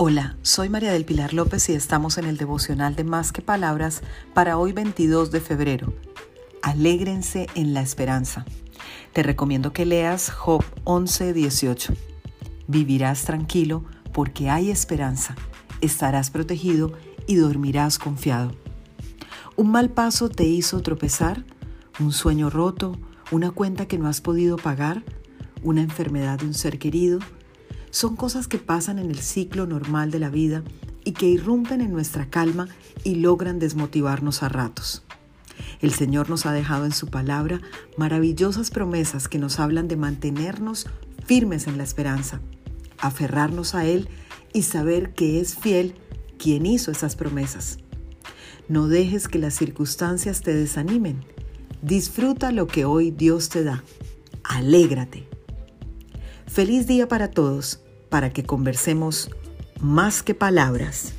Hola, soy María del Pilar López y estamos en el devocional de Más que Palabras para hoy 22 de febrero. Alégrense en la esperanza. Te recomiendo que leas Job 11:18. Vivirás tranquilo porque hay esperanza, estarás protegido y dormirás confiado. ¿Un mal paso te hizo tropezar? ¿Un sueño roto? ¿Una cuenta que no has podido pagar? ¿Una enfermedad de un ser querido? Son cosas que pasan en el ciclo normal de la vida y que irrumpen en nuestra calma y logran desmotivarnos a ratos. El Señor nos ha dejado en su palabra maravillosas promesas que nos hablan de mantenernos firmes en la esperanza, aferrarnos a Él y saber que es fiel quien hizo esas promesas. No dejes que las circunstancias te desanimen. Disfruta lo que hoy Dios te da. Alégrate. Feliz día para todos, para que conversemos más que palabras.